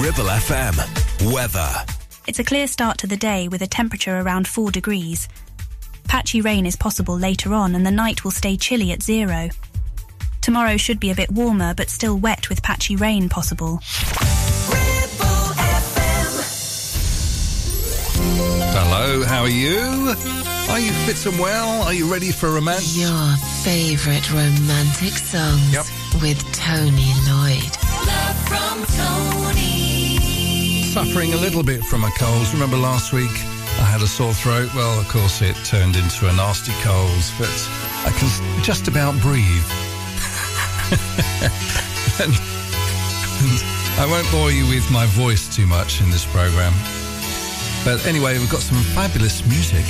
Ribble FM. Weather. It's a clear start to the day with a temperature around 4 degrees. Patchy rain is possible later on and the night will stay chilly at zero. Tomorrow should be a bit warmer but still wet with patchy rain possible. Hello, how are you? Are you fit and well? Are you ready for romance? Your favourite romantic songs yep. with Tony Lloyd. Love from Tony suffering a little bit from a cold. Remember last week I had a sore throat? Well, of course, it turned into a nasty cold, but I can just about breathe. and, and I won't bore you with my voice too much in this program. But anyway, we've got some fabulous music.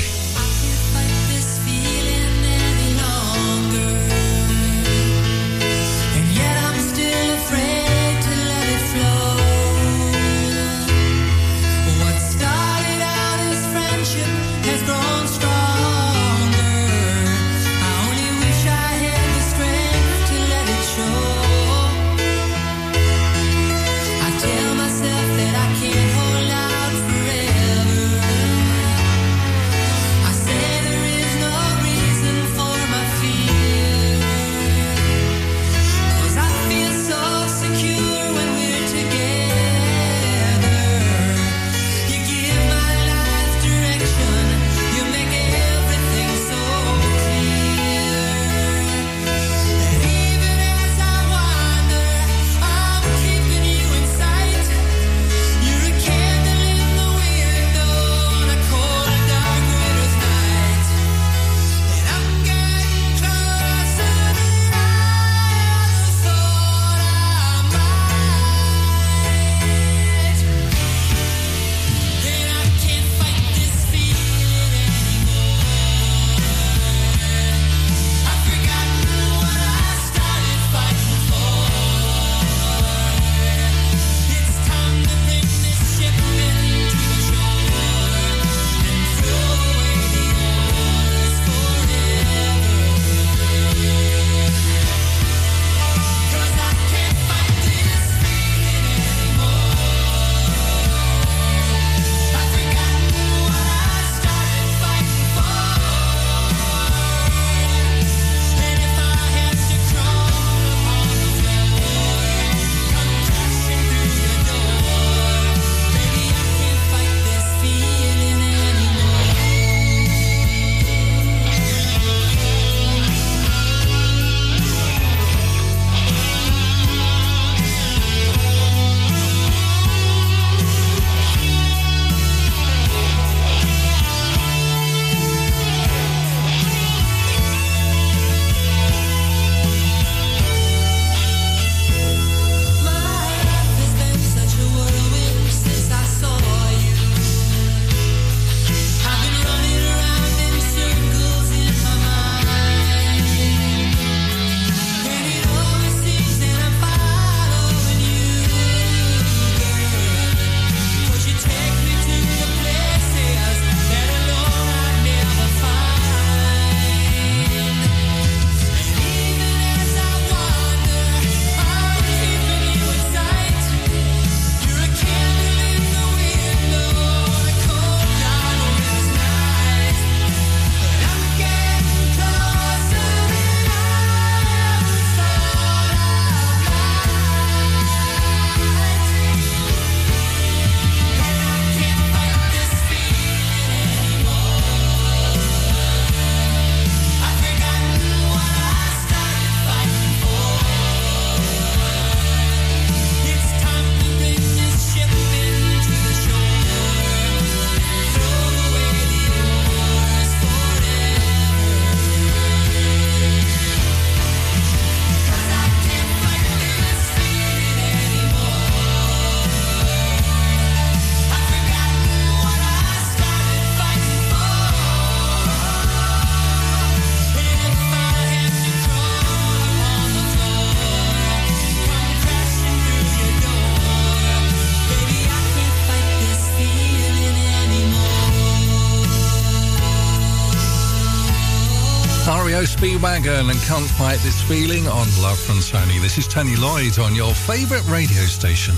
Van and Can't Fight This Feeling on Love from Tony. This is Tony Lloyd on your favourite radio station.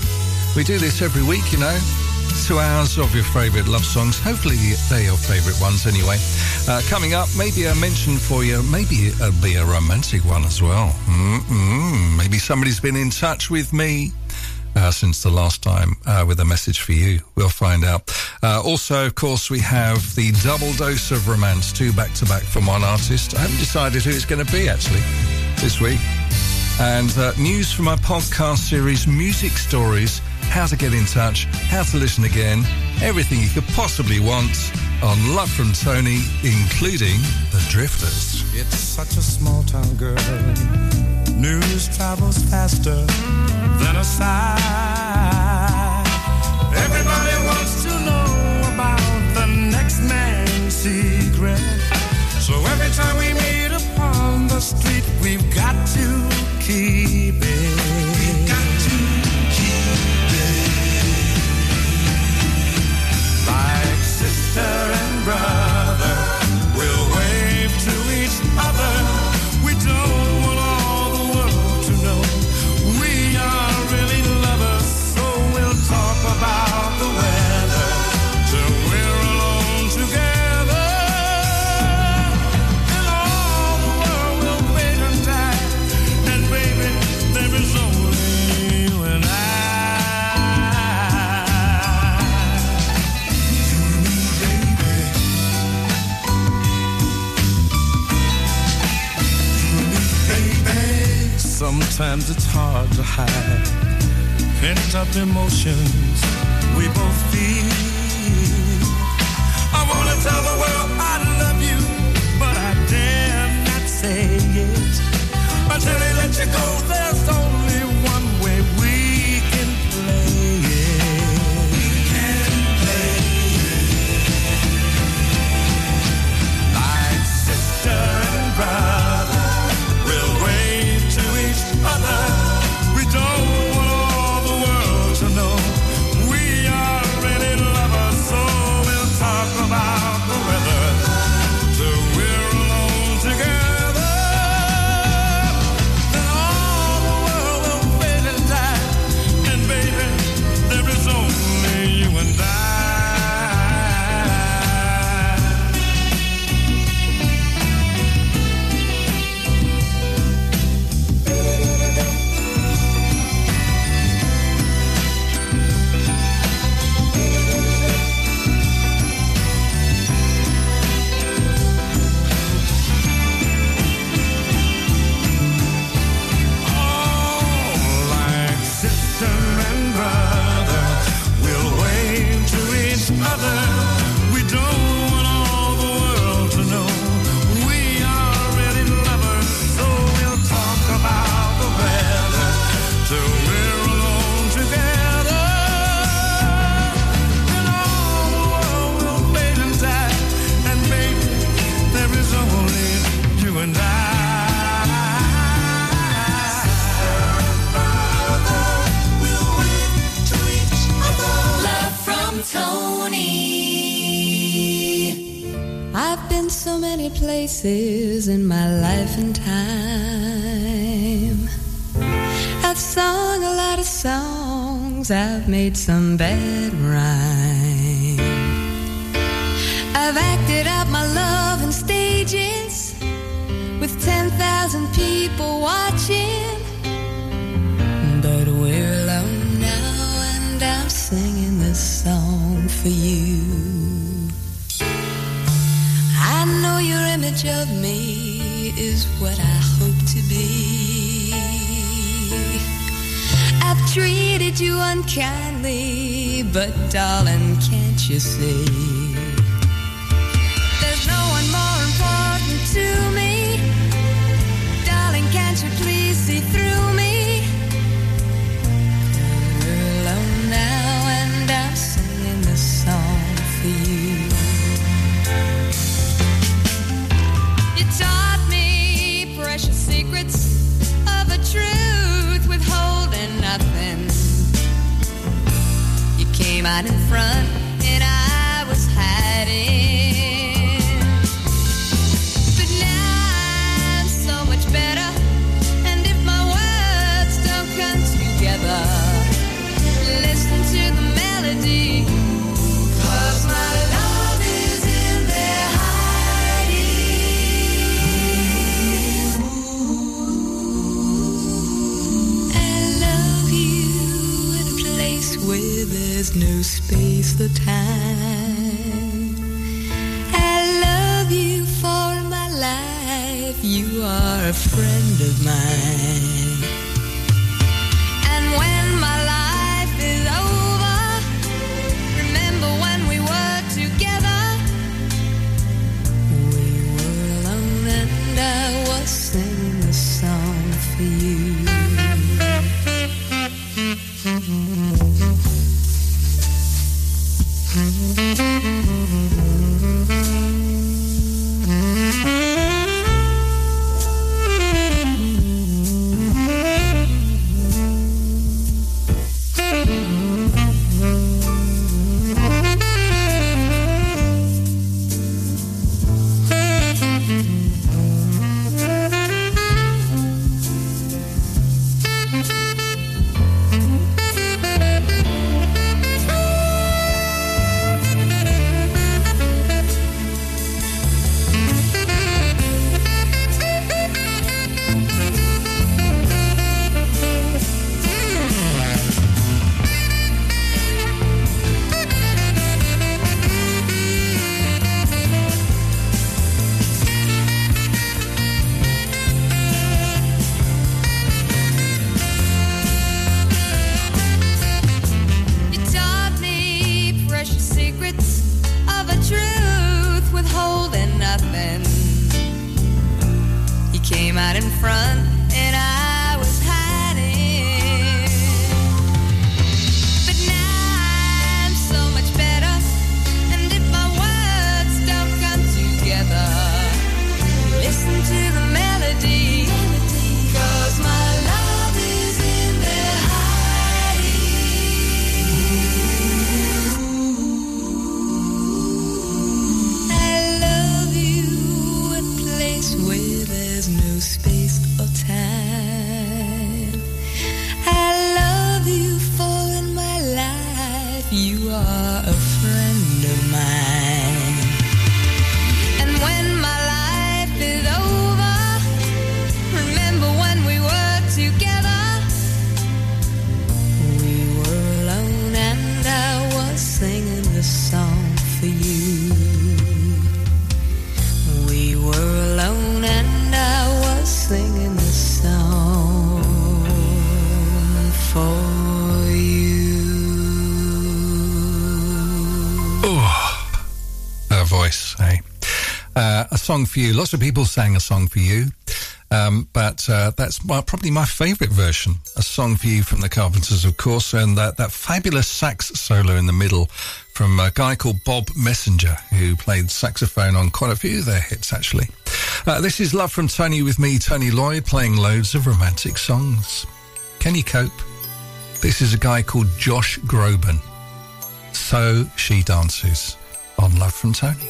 We do this every week, you know. Two hours of your favourite love songs. Hopefully they're your favourite ones anyway. Uh, coming up, maybe a mention for you. Maybe it'll be a romantic one as well. Mm-mm. Maybe somebody's been in touch with me. Uh, since the last time uh, with a message for you. We'll find out. Uh, also, of course, we have the double dose of romance, two back to back from one artist. I haven't decided who it's going to be actually this week. And uh, news from my podcast series, Music Stories, how to get in touch, how to listen again, everything you could possibly want on Love from Tony, including The Drifters. It's such a small town girl. News travels faster than a sigh. Everybody wants to know about the next man's secret. So every time we meet upon the street, we've got to keep it. Sometimes it's hard to hide pent up emotions we both feel. I wanna tell the world I love you, but I dare not say it. Until they let you go, there's I've darling, can't you see? Song for you. Lots of people sang a song for you. Um, but uh, that's my, probably my favourite version. A song for you from the Carpenters, of course, and that, that fabulous sax solo in the middle from a guy called Bob Messenger, who played saxophone on quite a few of their hits, actually. Uh, this is Love from Tony with me, Tony Lloyd, playing loads of romantic songs. You cope? This is a guy called Josh Groban. So She Dances on Love from Tony.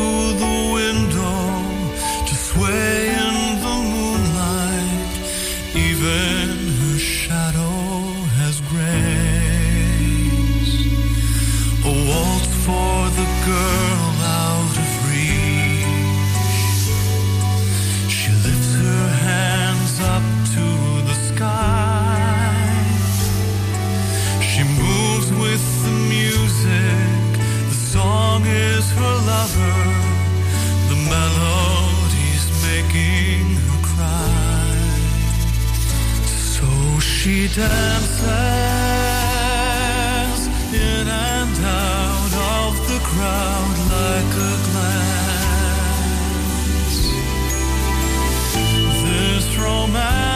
her lover. The melody's making her cry. So she dances in and out of the crowd like a glance. This romance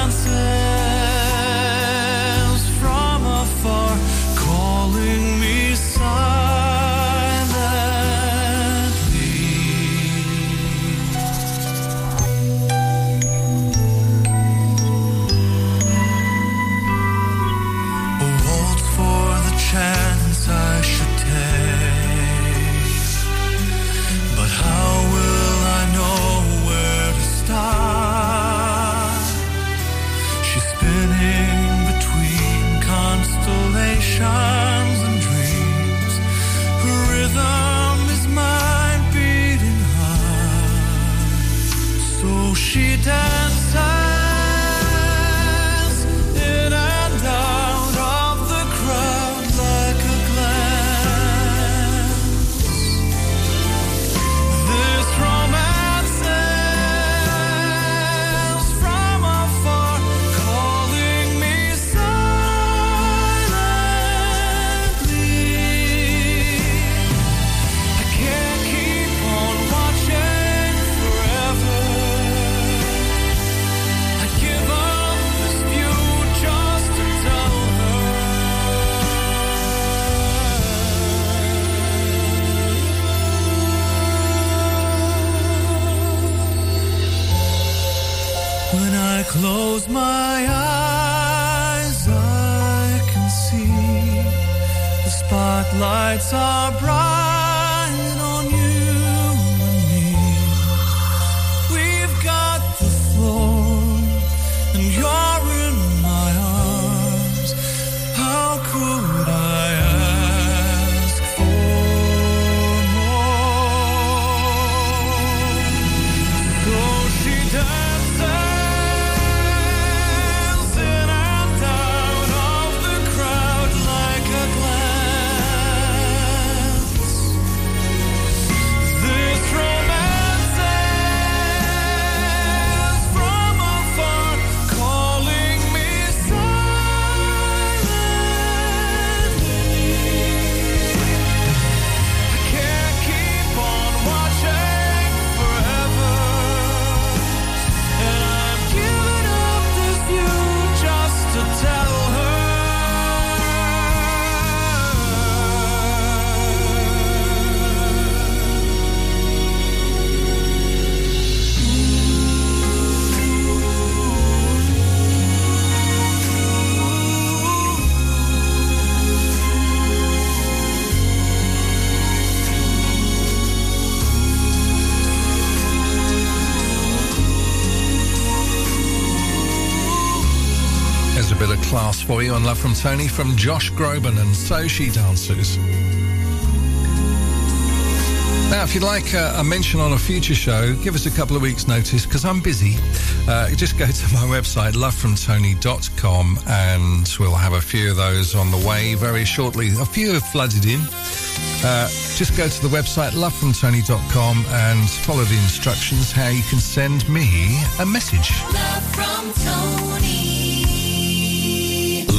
for you on Love from Tony from Josh Groban and So She Dances. Now, if you'd like uh, a mention on a future show, give us a couple of weeks' notice because I'm busy. Uh, just go to my website, lovefromtony.com, and we'll have a few of those on the way very shortly. A few have flooded in. Uh, just go to the website, lovefromtony.com, and follow the instructions how you can send me a message. Love from Tony.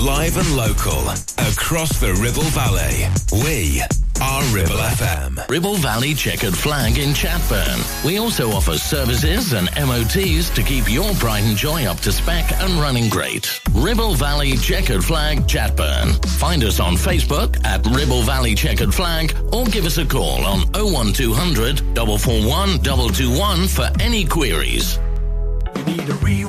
Live and local across the Ribble Valley. We are Ribble FM. Ribble Valley Checkered Flag in Chatburn. We also offer services and MOTs to keep your pride and joy up to spec and running great. Ribble Valley Checkered Flag Chatburn. Find us on Facebook at Ribble Valley Checkered Flag or give us a call on 01200 441 221 for any queries.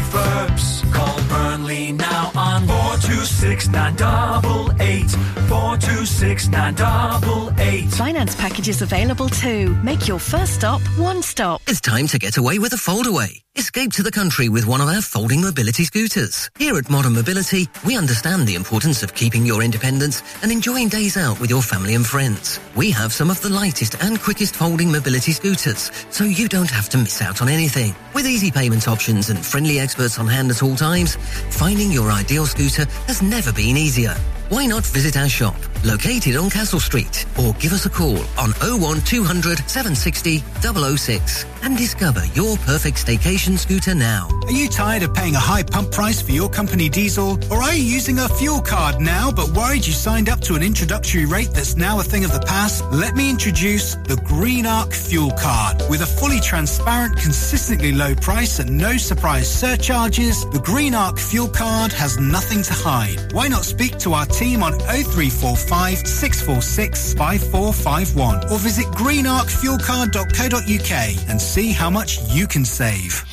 Refurbs. Call Burnley now on 426 988, 426 988. Finance packages available too. Make your first stop one stop. It's time to get away with a foldaway. Escape to the country with one of our folding mobility scooters. Here at Modern Mobility, we understand the importance of keeping your independence and enjoying days out with your family and friends. We have some of the lightest and quickest folding mobility scooters, so you don't have to miss out on anything. With easy payment options and friendly experts on hand at all times, finding your ideal scooter has never been easier. Why not visit our shop, located on Castle Street, or give us a call on 01200 760 006 and discover your perfect staycation scooter now. Are you tired of paying a high pump price for your company diesel? Or are you using a fuel card now but worried you signed up to an introductory rate that's now a thing of the past? Let me introduce the Green Arc Fuel Card. With a fully transparent, consistently low price and no surprise surcharges, the Green Arc Fuel Card has nothing to hide. Why not speak to our team team on 0345 646 5451 or visit greenarcfuelcard.co.uk and see how much you can save.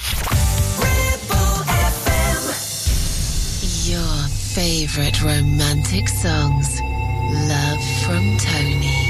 Your favorite romantic songs. Love from Tony.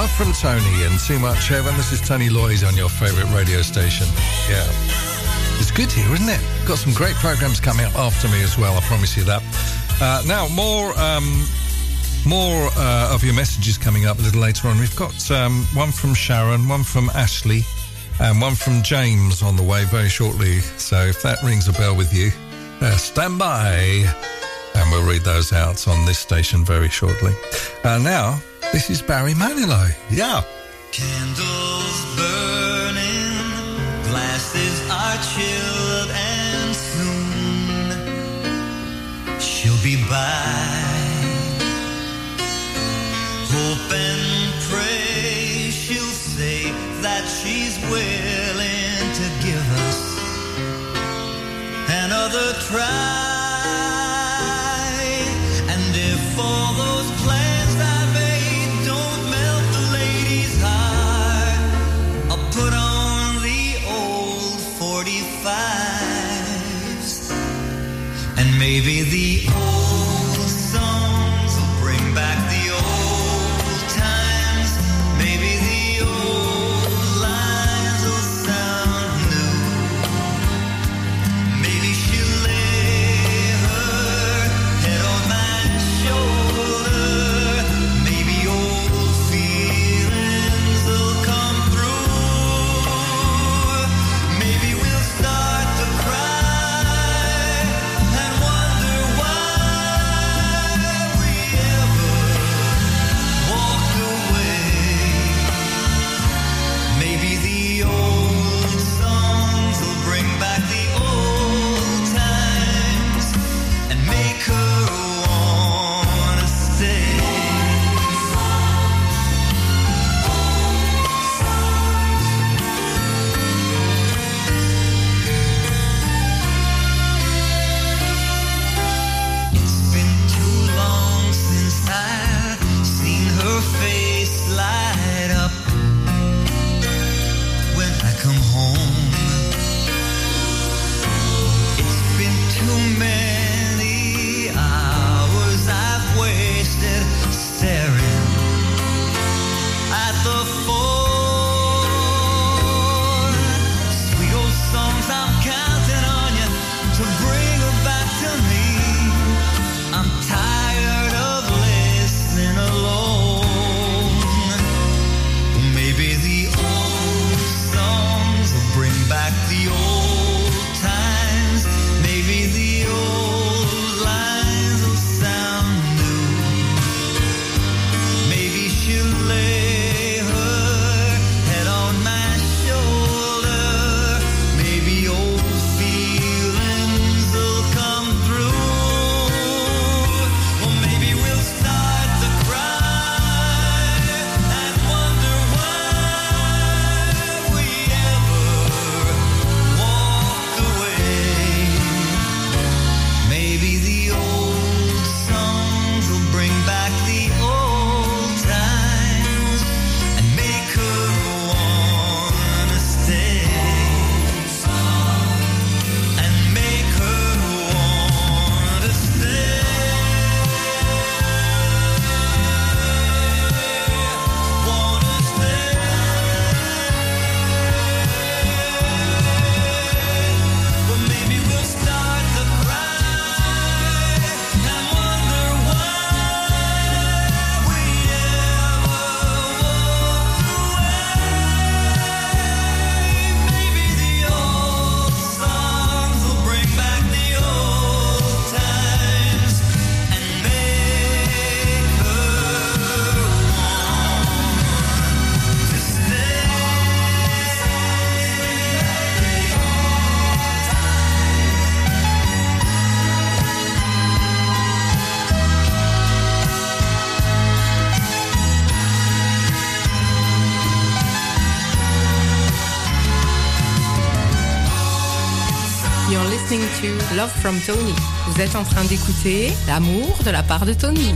Love from Tony and Too Much Heaven. This is Tony Lloyd on your favourite radio station. Yeah. It's good here, isn't it? Got some great programmes coming up after me as well, I promise you that. Uh, now, more um, more uh, of your messages coming up a little later on. We've got um, one from Sharon, one from Ashley, and one from James on the way very shortly. So if that rings a bell with you, uh, stand by. And we'll read those out on this station very shortly. Uh, now, this is Barry Manilow. Yeah. Candles burning, glasses are chilled, and soon she'll be by. Hope and pray she'll say that she's willing to give us another try. Baby, Love from Tony. Vous êtes en train d'écouter L'amour de la part de Tony.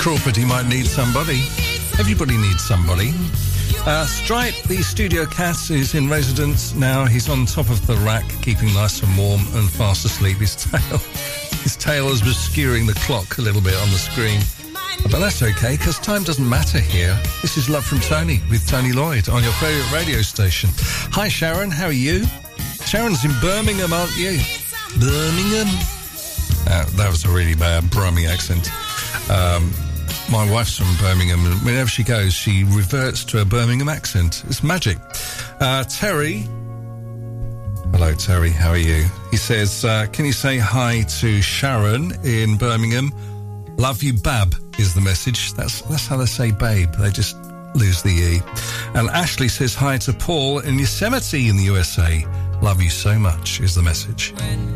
Crawford, he might need somebody. Everybody needs somebody. Uh, Stripe, the studio cat, is in residence now. He's on top of the rack, keeping nice and warm and fast asleep. His tail, his tail is obscuring the clock a little bit on the screen. But that's okay, because time doesn't matter here. This is Love from Tony with Tony Lloyd on your favourite radio station. Hi, Sharon. How are you? Sharon's in Birmingham, aren't you? Birmingham? Uh, that was a really bad Brummy accent. Um, my wife's from Birmingham, and whenever she goes, she reverts to a Birmingham accent. It's magic. Uh, Terry. Hello, Terry. How are you? He says, uh, Can you say hi to Sharon in Birmingham? Love you, Bab, is the message. That's, that's how they say babe. They just lose the E. And Ashley says hi to Paul in Yosemite in the USA. Love you so much, is the message. Just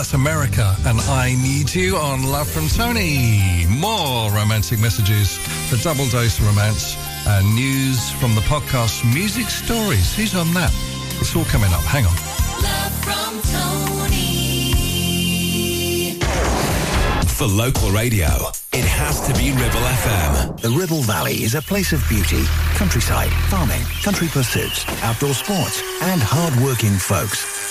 That's America and I Need You on Love from Tony. More romantic messages, the double dose of romance, and news from the podcast Music Stories. Who's on that? It's all coming up. Hang on. Love from Tony. For local radio, it has to be Ribble FM. The Ribble Valley is a place of beauty, countryside, farming, country pursuits, outdoor sports, and hard-working folks.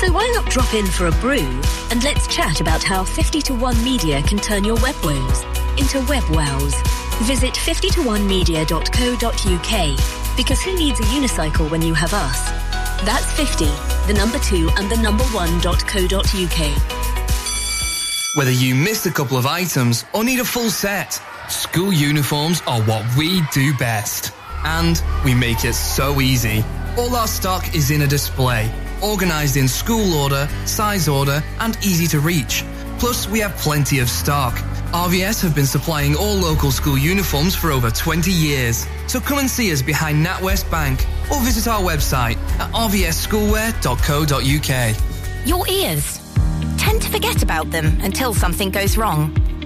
So why not drop in for a brew and let's chat about how 50 to 1 Media can turn your web woes into web wows. Visit 50to1media.co.uk because who needs a unicycle when you have us? That's 50, the number 2 and the number 1.co.uk. Whether you missed a couple of items or need a full set, school uniforms are what we do best. And we make it so easy. All our stock is in a display, organized in school order, size order, and easy to reach. Plus, we have plenty of stock. RVS have been supplying all local school uniforms for over 20 years. So come and see us behind NatWest Bank or visit our website at rvsschoolwear.co.uk. Your ears. Tend to forget about them until something goes wrong.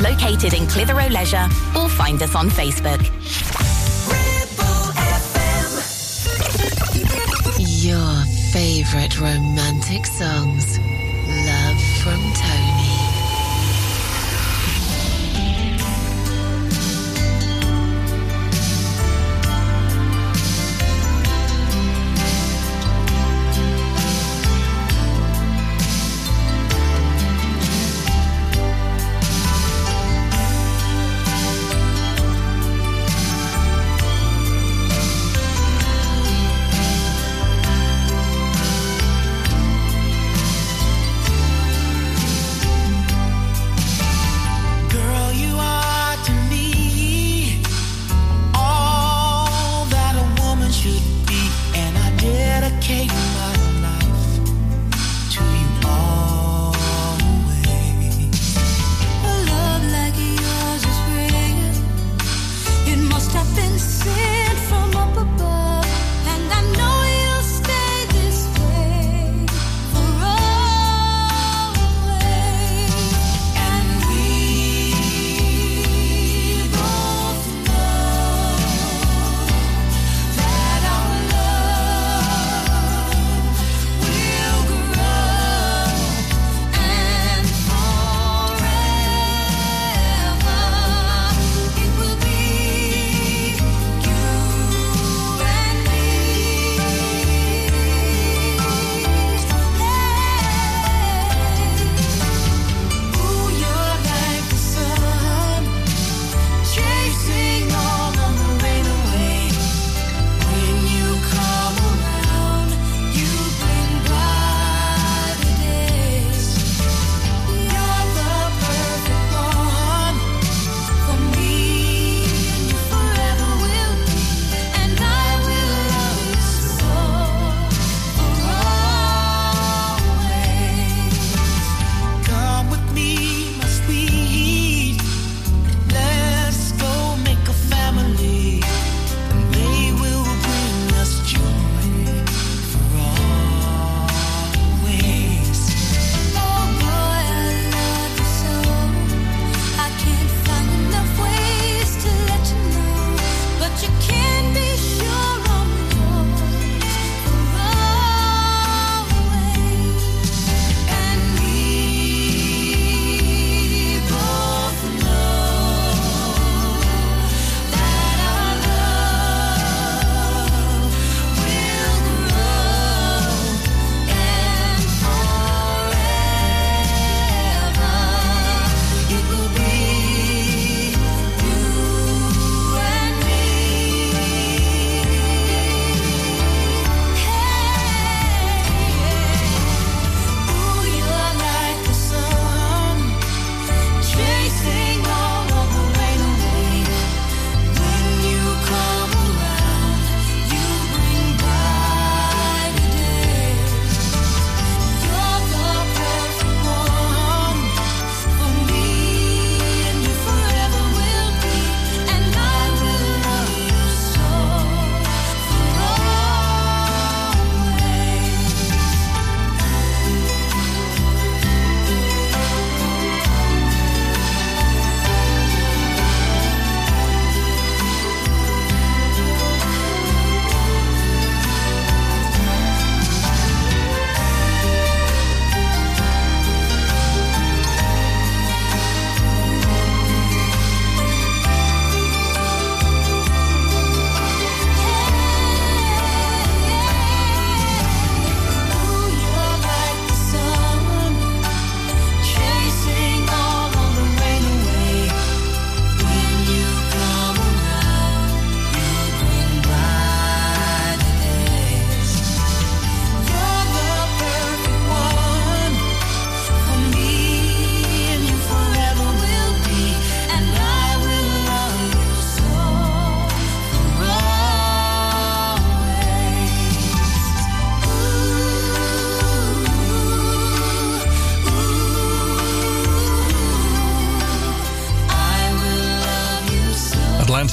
Located in Clitheroe Leisure or find us on Facebook. Your favorite romantic songs. Love from Tony.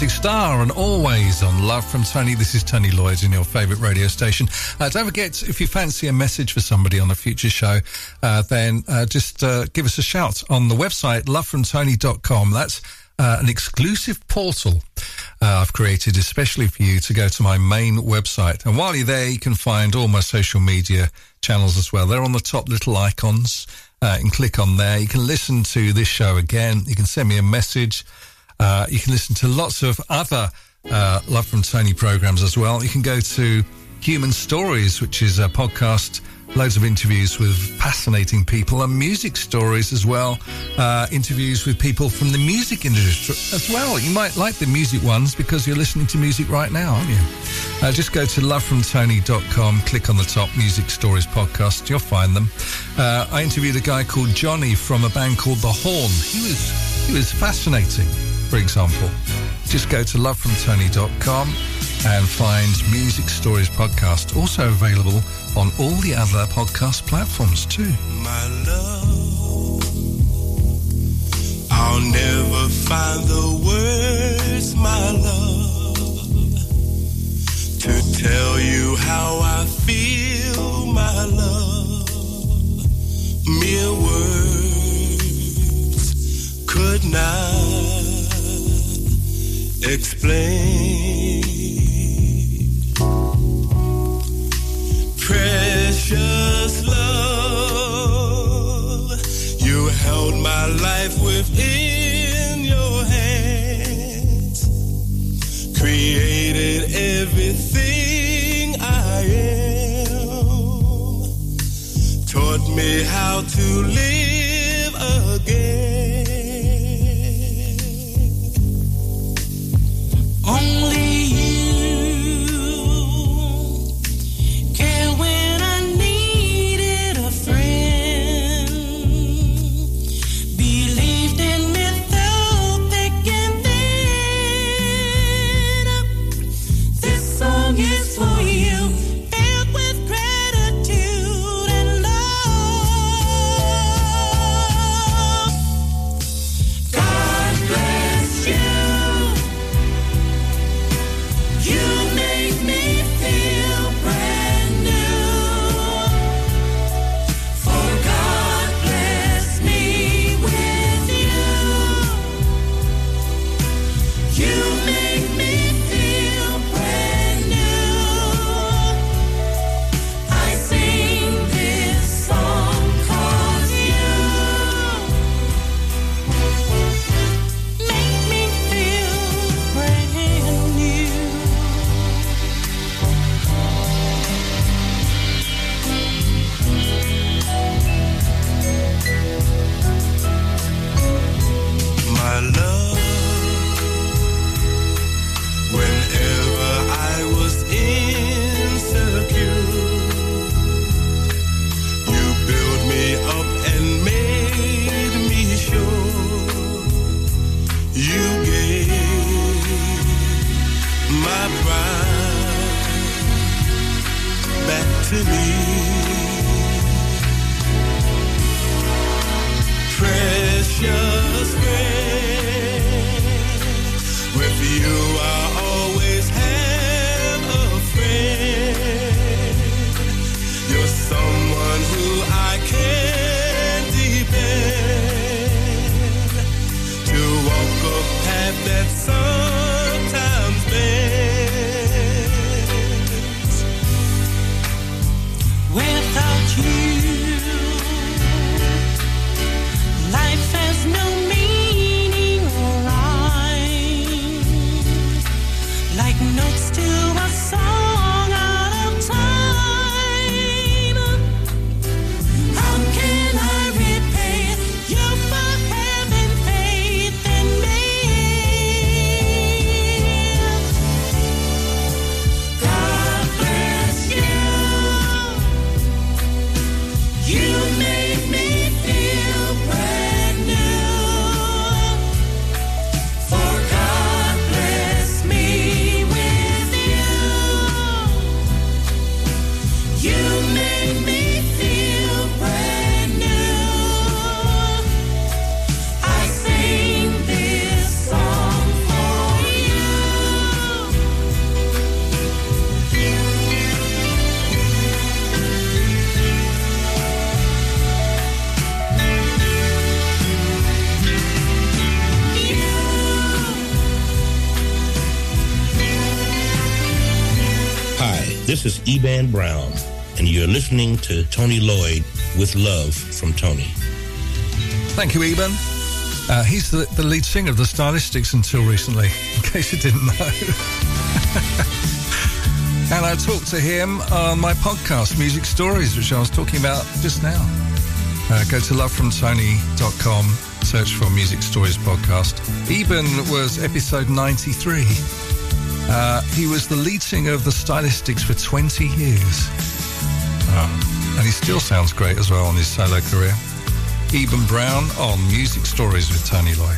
Star and always on Love from Tony. This is Tony Lloyd in your favourite radio station. Uh, don't forget, if you fancy a message for somebody on a future show, uh, then uh, just uh, give us a shout on the website lovefromtony.com. That's uh, an exclusive portal uh, I've created especially for you to go to my main website. And while you're there, you can find all my social media channels as well. They're on the top little icons. Uh, can click on there. You can listen to this show again. You can send me a message. Uh, you can listen to lots of other uh, Love from Tony programs as well. You can go to Human Stories, which is a podcast, loads of interviews with fascinating people and music stories as well. Uh, interviews with people from the music industry as well. You might like the music ones because you're listening to music right now, aren't you? Uh, just go to lovefromtony.com, click on the top Music Stories podcast. You'll find them. Uh, I interviewed a guy called Johnny from a band called The Horn. He was he was fascinating for example. Just go to lovefromtony.com and find Music Stories Podcast, also available on all the other podcast platforms too. My love, I'll never find the words, my love, to tell you how I feel, my love. Mere words could not explain. How to live This is Eban Brown, and you're listening to Tony Lloyd with Love from Tony. Thank you, Eban. Uh, he's the, the lead singer of the Stylistics until recently, in case you didn't know. and I talked to him on my podcast, Music Stories, which I was talking about just now. Uh, go to lovefromtony.com, search for Music Stories podcast. Eban was episode 93. Uh, he was the lead singer of the Stylistics for 20 years. Uh, and he still sounds great as well on his solo career. Eban Brown on Music Stories with Tony Lloyd.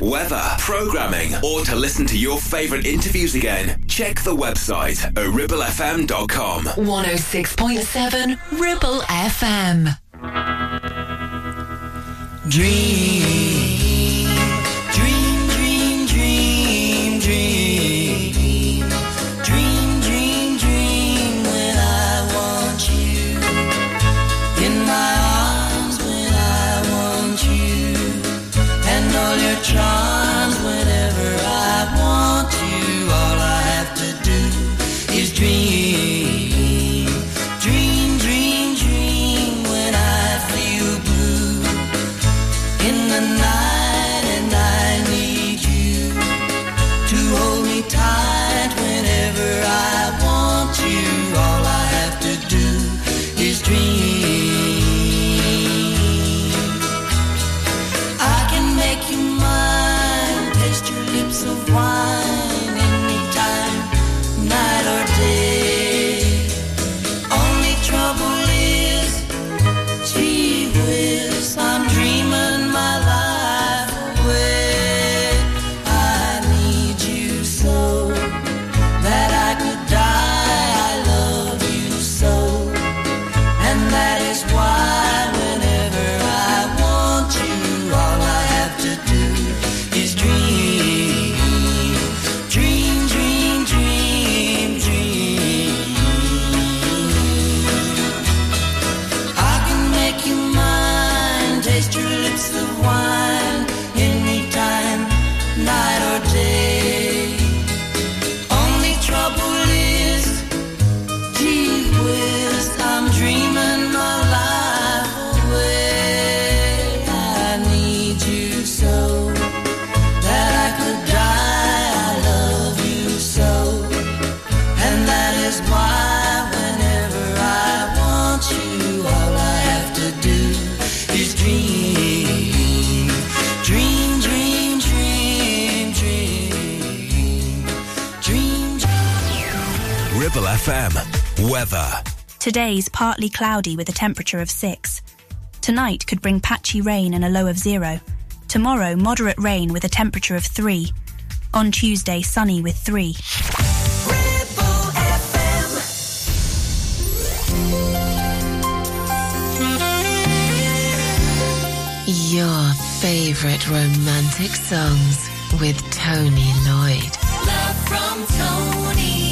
weather, programming, or to listen to your favourite interviews again, check the website ribblefm.com. 106.7 Ribble FM. Dream. Ribble FM. Weather. Today's partly cloudy with a temperature of 6. Tonight could bring patchy rain and a low of 0. Tomorrow, moderate rain with a temperature of 3. On Tuesday, sunny with 3. Your favourite romantic songs with Tony Lloyd. Love from Tony.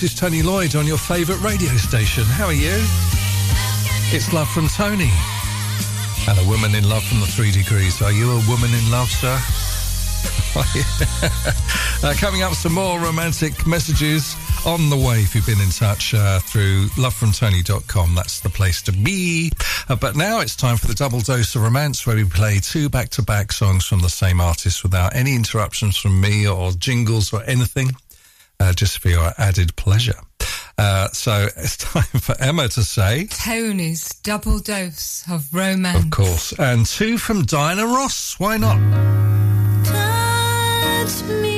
This is Tony Lloyd on your favourite radio station. How are you? It's Love from Tony. And a woman in love from the three degrees. Are you a woman in love, sir? uh, coming up, some more romantic messages on the way if you've been in touch uh, through lovefromtony.com. That's the place to be. Uh, but now it's time for the double dose of romance where we play two back to back songs from the same artist without any interruptions from me or jingles or anything, uh, just for your added pleasure. Uh, so it's time for Emma to say, Tony's double dose of romance. of course, and two from Diana Ross. Why not? Touch me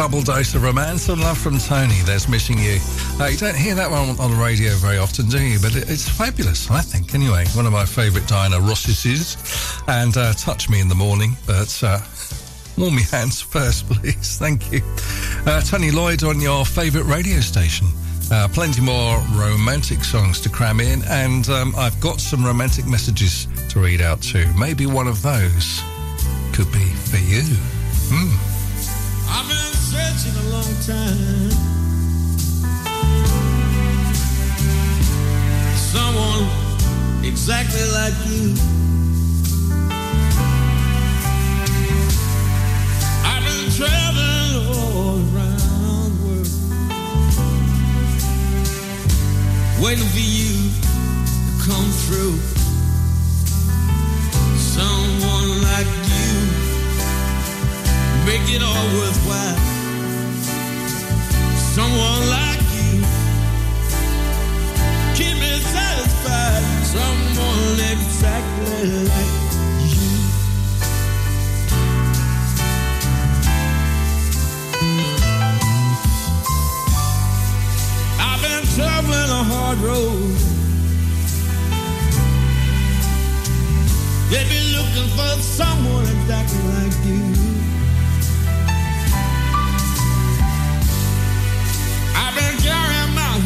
double dose of romance and love from Tony. There's missing you. Uh, you don't hear that one on the radio very often, do you? But it, it's fabulous, I think. Anyway, one of my favourite Diana Rosses is. And uh, touch me in the morning, but uh, warm your hands first, please. Thank you. Uh, Tony Lloyd on your favourite radio station. Uh, plenty more romantic songs to cram in, and um, I've got some romantic messages to read out too. Maybe one of those could be for you. Hmm. Been searching a long time. Someone exactly like you. I've been traveling all around the world, waiting for you to come through. Someone like you make it all worthwhile. Someone like you keep me satisfied. Someone exactly like you. I've been traveling a hard road. They've been looking for someone exactly like you.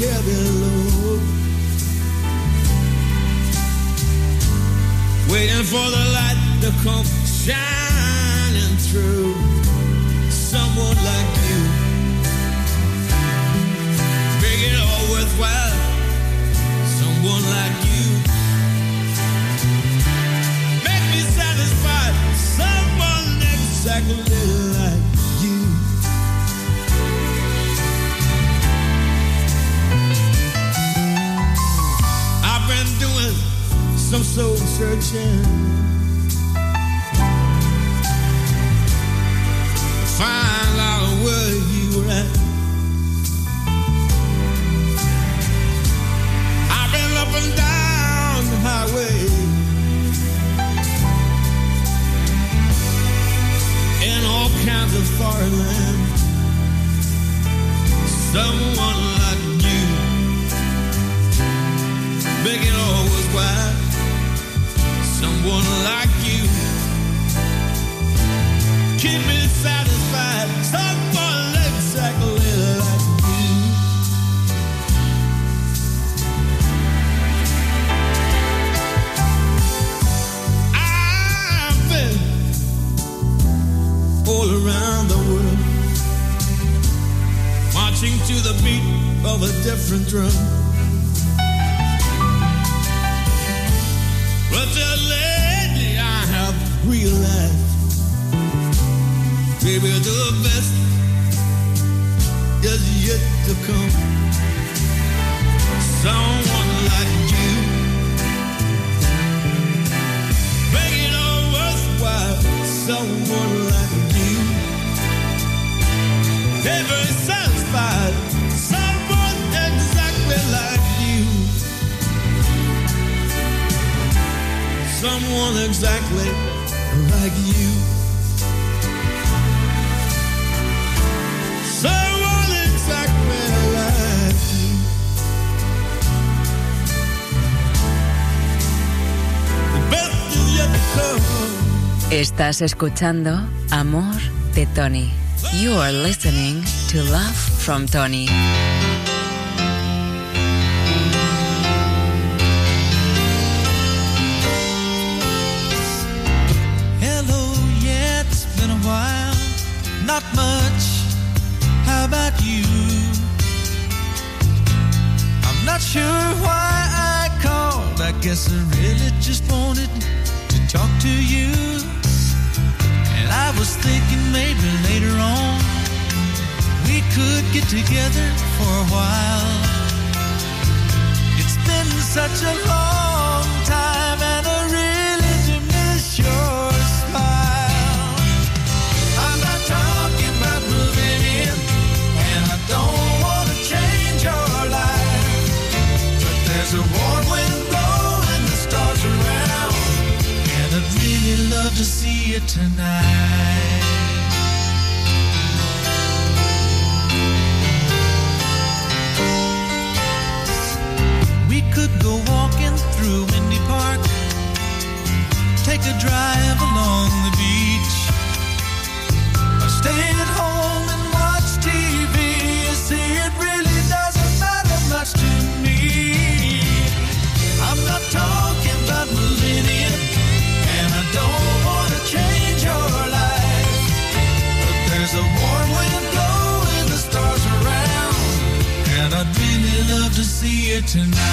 Heavy load. Waiting for the light to come shining through. Someone like you. Make it all worthwhile. Someone like you. Make me satisfied. Someone exactly like some soul searching. Find out where you were at. I've been up and down the highway. In all kinds of foreign lands. Someone like you. Make it all worthwhile. Someone like you. Keep me satisfied. Someone exactly like you. I've been all around the world, marching to the beat of a different drum. To come. Someone like you, all worthwhile. Someone like you, never satisfied. Someone exactly like you. someone exactly like you. Estás escuchando Amor de Tony. You are listening to Love from Tony. Together for a while. It's been such a long time, and I really do miss your smile. I'm not talking about moving in, and I don't want to change your life. But there's a warm wind blowing the stars around, and I'd really love to see you tonight. Drive along the beach, or stay at home and watch TV. You see, it really doesn't matter much to me. I'm not talking about in, and I don't want to change your life. But there's a warm wind blowing the stars around, and I'd really love to see you tonight.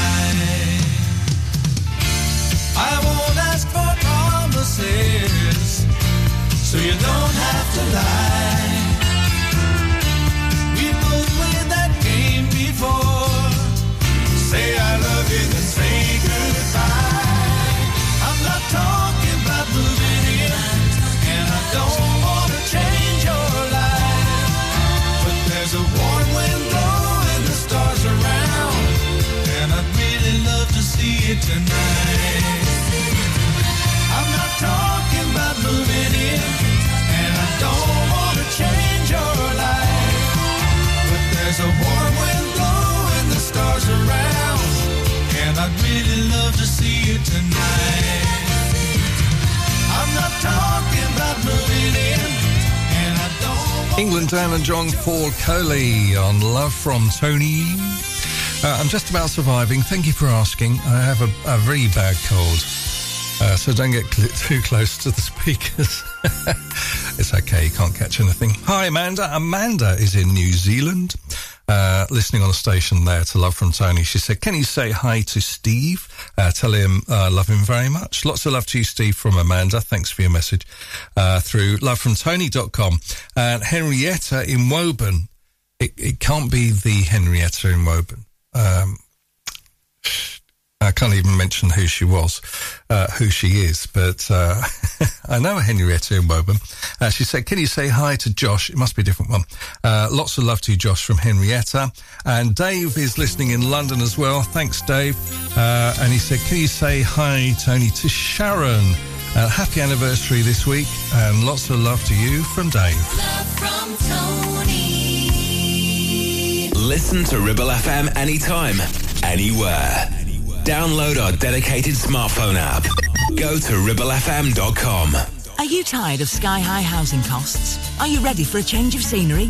England Dan and John Paul Coley on Love from Tony. Uh, I'm just about surviving. Thank you for asking. I have a, a very bad cold. Uh, so don't get cl- too close to the speakers. it's okay, you can't catch anything. Hi, Amanda. Amanda is in New Zealand, uh, listening on a station there to Love from Tony. She said, Can you say hi to Steve? Uh, tell him I love him very much. Lots of love to you, Steve, from Amanda. Thanks for your message uh, through lovefromtony.com. And Henrietta in Woburn. It, it can't be the Henrietta in Woburn. Um, I can't even mention who she was, uh, who she is, but uh, I know Henrietta in Woburn. Uh, she said, Can you say hi to Josh? It must be a different one. Uh, lots of love to you, Josh, from Henrietta. And Dave is listening in London as well. Thanks, Dave. Uh, and he said, Can you say hi, Tony, to Sharon? Uh, happy anniversary this week, and lots of love to you from Dave. Love from Tony. Listen to Ribble FM anytime, anywhere. Download our dedicated smartphone app. Go to ribblefm.com. Are you tired of sky high housing costs? Are you ready for a change of scenery?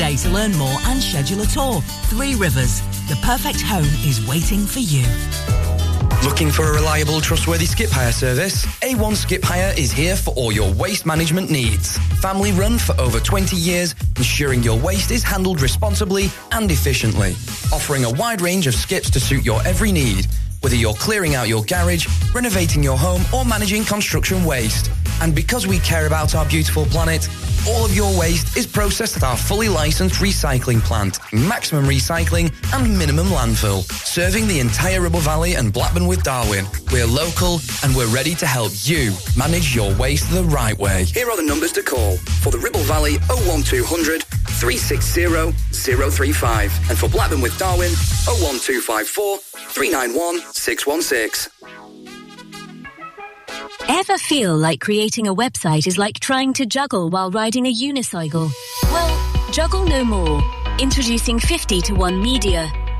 to learn more and schedule a tour. Three Rivers, the perfect home is waiting for you. Looking for a reliable, trustworthy skip hire service? A1 Skip Hire is here for all your waste management needs. Family run for over 20 years, ensuring your waste is handled responsibly and efficiently. Offering a wide range of skips to suit your every need, whether you're clearing out your garage, renovating your home, or managing construction waste. And because we care about our beautiful planet, all of your waste is processed at our fully licensed recycling plant, maximum recycling and minimum landfill, serving the entire Ribble Valley and Blackburn with Darwen. We're local and we're ready to help you manage your waste the right way. Here are the numbers to call. For the Ribble Valley, 01200 360 035. And for Blackburn with Darwen, 01254 391 616. Ever feel like creating a website is like trying to juggle while riding a unicycle? Well, juggle no more. Introducing 50 to 1 Media.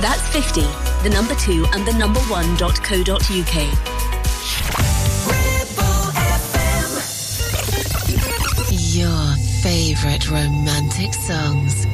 That's 50, the number 2 and the number 1.co.uk. Your favorite romantic songs.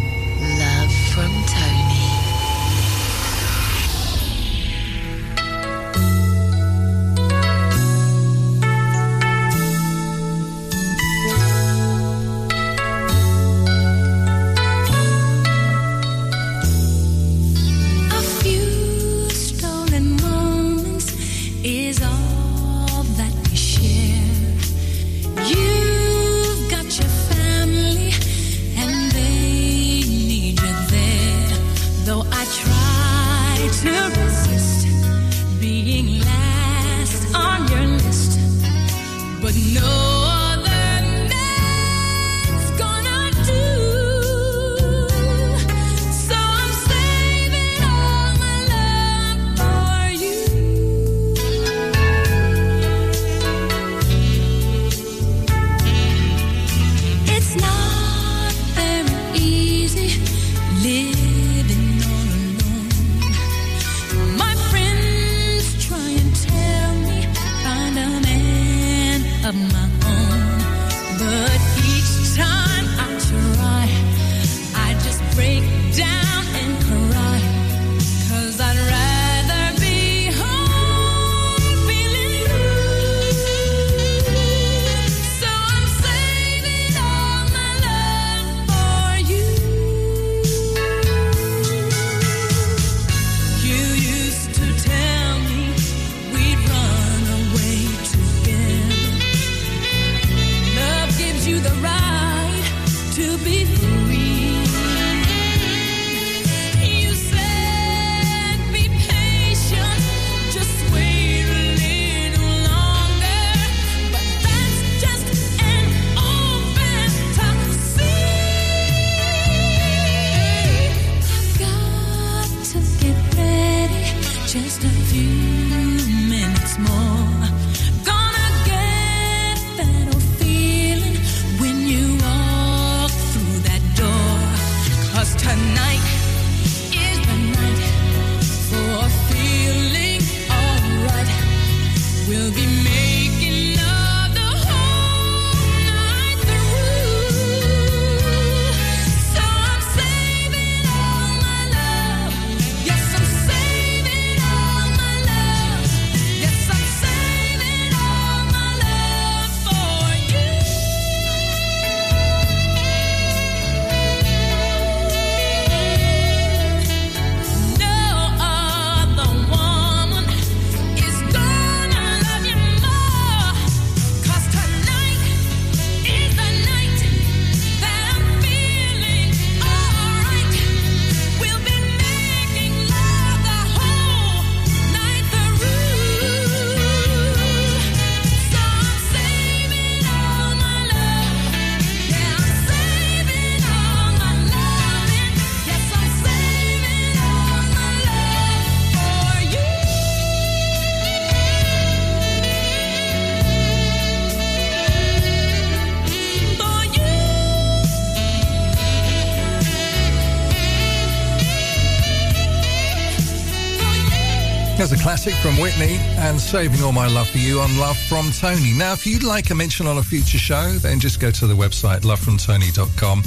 classic from Whitney and Saving All My Love for You on Love from Tony. Now, if you'd like a mention on a future show, then just go to the website lovefromtony.com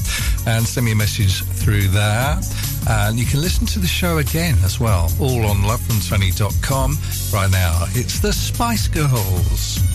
and send me a message through there. And you can listen to the show again as well, all on lovefromtony.com. Right now, it's the Spice Girls.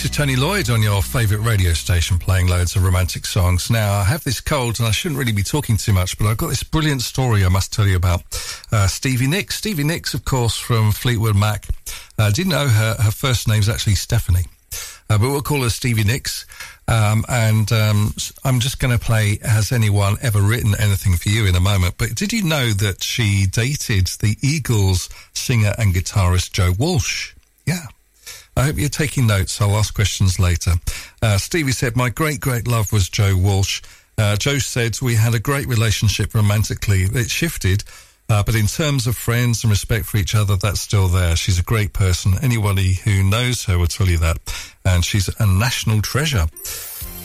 This is Tony Lloyd on your favourite radio station playing loads of romantic songs. Now, I have this cold and I shouldn't really be talking too much, but I've got this brilliant story I must tell you about uh, Stevie Nicks. Stevie Nicks, of course, from Fleetwood Mac. Uh, didn't know her, her first name's actually Stephanie. Uh, but we'll call her Stevie Nicks. Um, and um, I'm just going to play Has Anyone Ever Written Anything for You in a moment. But did you know that she dated the Eagles singer and guitarist Joe Walsh? Yeah. I hope you're taking notes. I'll ask questions later. Uh, Stevie said, My great, great love was Joe Walsh. Uh, Joe said, We had a great relationship romantically. It shifted, uh, but in terms of friends and respect for each other, that's still there. She's a great person. Anybody who knows her will tell you that. And she's a national treasure.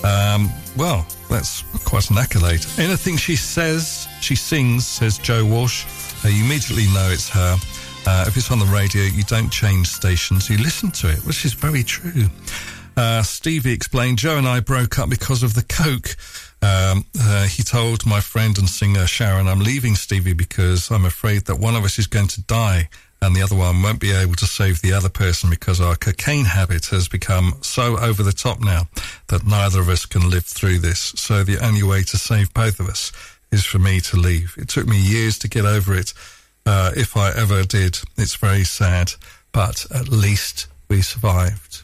Um, well, that's quite an accolade. Anything she says, she sings, says Joe Walsh. Uh, you immediately know it's her. Uh, if it's on the radio, you don't change stations, you listen to it, which is very true. Uh, Stevie explained, Joe and I broke up because of the coke. Um, uh, he told my friend and singer Sharon, I'm leaving Stevie because I'm afraid that one of us is going to die and the other one won't be able to save the other person because our cocaine habit has become so over the top now that neither of us can live through this. So the only way to save both of us is for me to leave. It took me years to get over it. Uh, if I ever did, it's very sad, but at least we survived.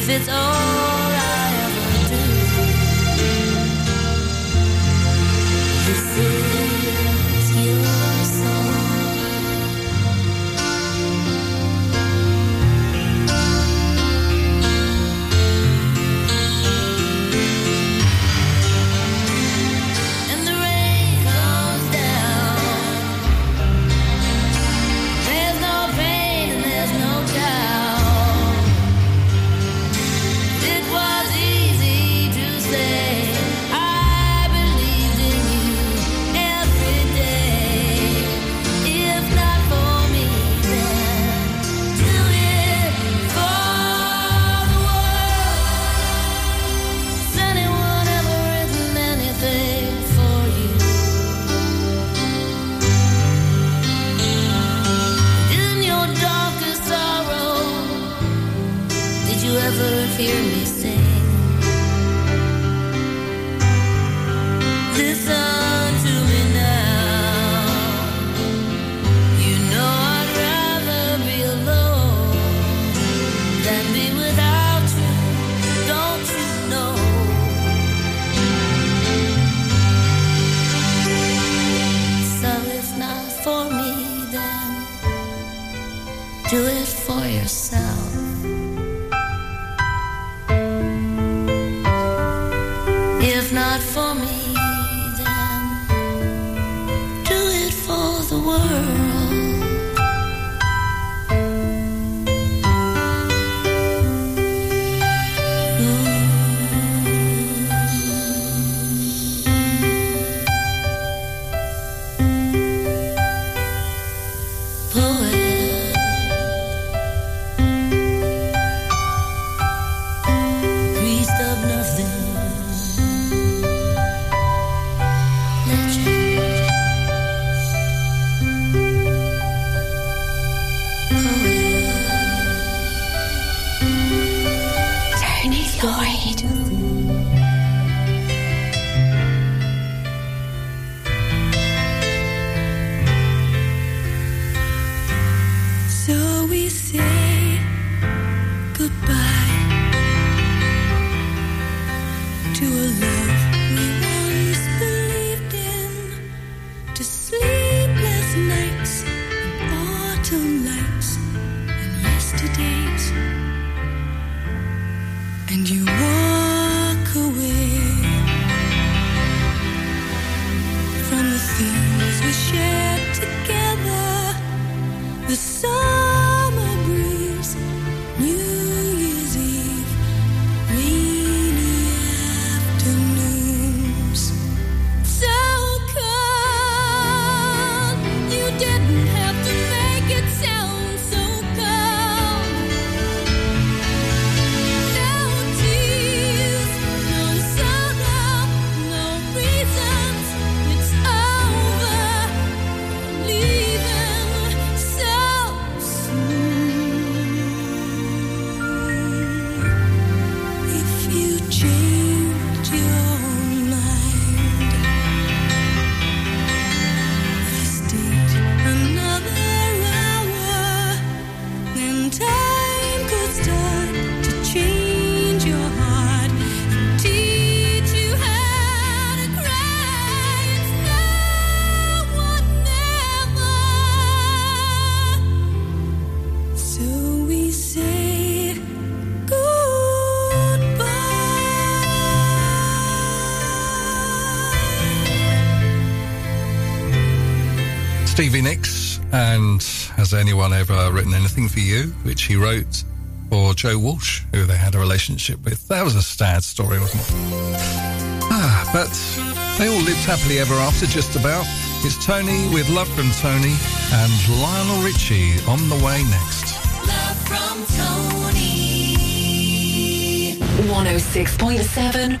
if it's all fear me. Anyone ever written anything for you? Which he wrote for Joe Walsh, who they had a relationship with. That was a sad story, wasn't it? Ah, but they all lived happily ever after, just about. It's Tony with Love from Tony and Lionel Richie on the way next. Love from Tony. 106.7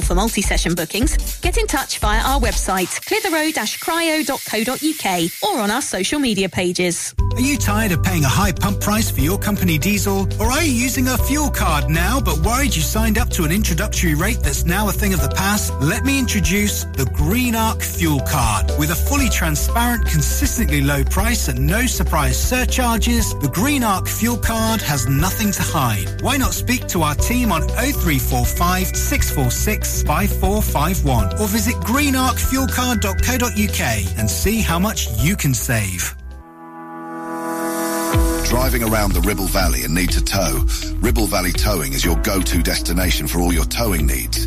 for multi-session bookings. Get in touch via our website, clitheroe-cryo.co.uk or on our social media pages. Are you tired of paying a high pump price for your company diesel? Or are you using a fuel card now but worried you signed up to an introductory rate that's now a thing of the past? Let me introduce the Green Arc Fuel Card. With a fully transparent, consistently low price and no surprise surcharges, the Green Arc Fuel Card has nothing to hide. Why not speak to our team on 0345 646 5451 or visit greenarcfuelcard.co.uk and see how much you can save. Driving around the Ribble Valley and need to tow? Ribble Valley Towing is your go-to destination for all your towing needs.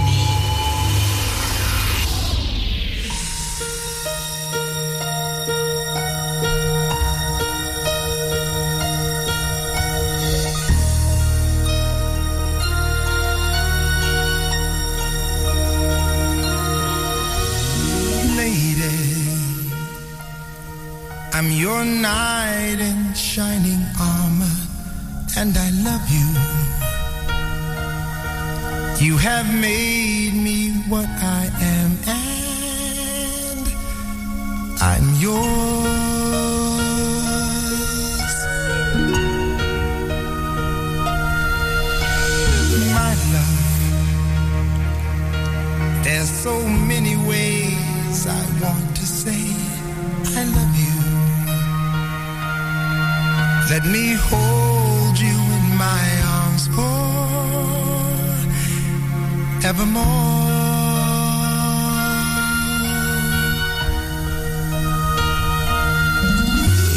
A knight in shining armor, and I love you. You have made me what I am, and I'm yours. My love, there's so many ways I want to say I love you. Let me hold you in my arms forevermore.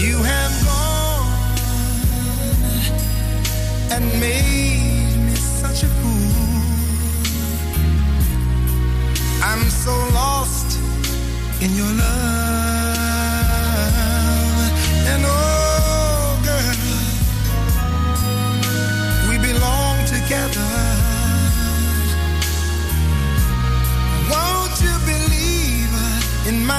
You have gone and made me such a fool. I'm so lost in your love.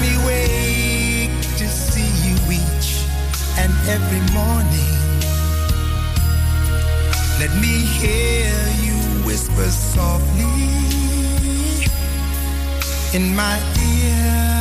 me wake to see you each and every morning. Let me hear you whisper softly in my ear.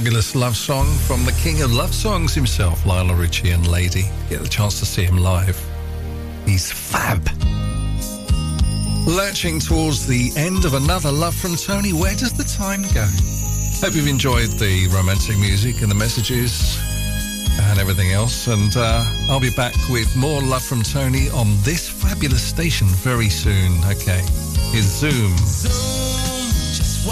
Fabulous love song from the king of love songs himself, Lionel Richie and Lady. Get the chance to see him live. He's fab. Lurching towards the end of another love from Tony. Where does the time go? Hope you've enjoyed the romantic music and the messages and everything else. And uh, I'll be back with more love from Tony on this fabulous station very soon. Okay, here's Zoom. Just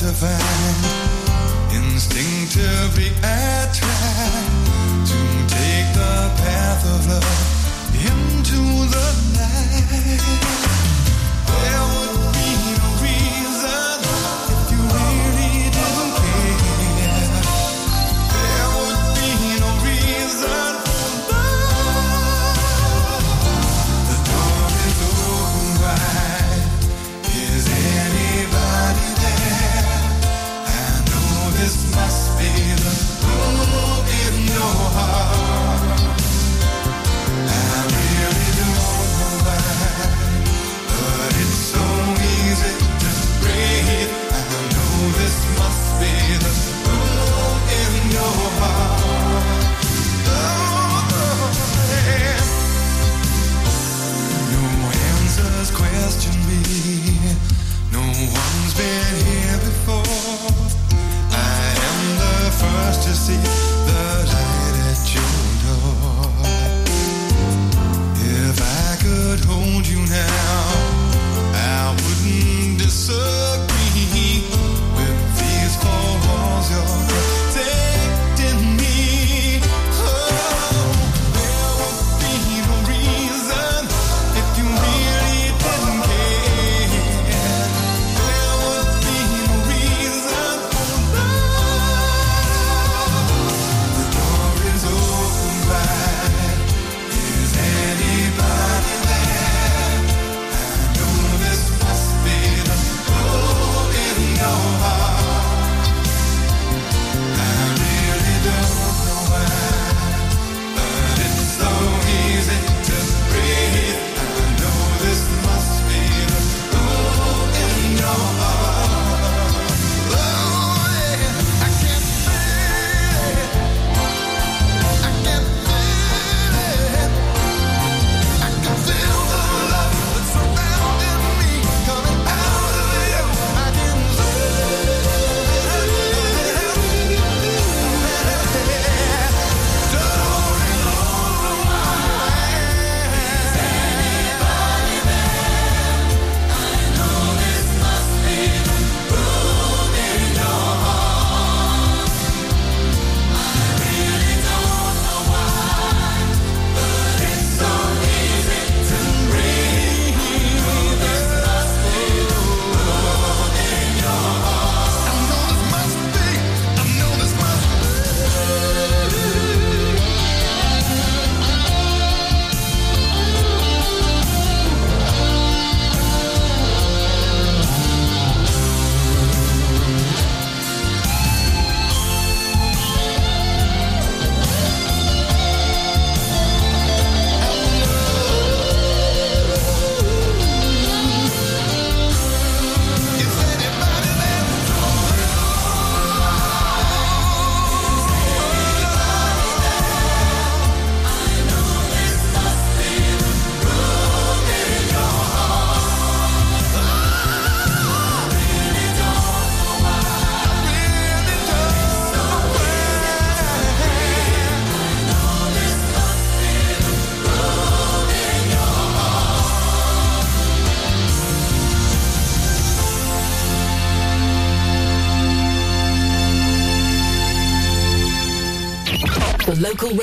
to find. Instinctively I to take the path of love into the night.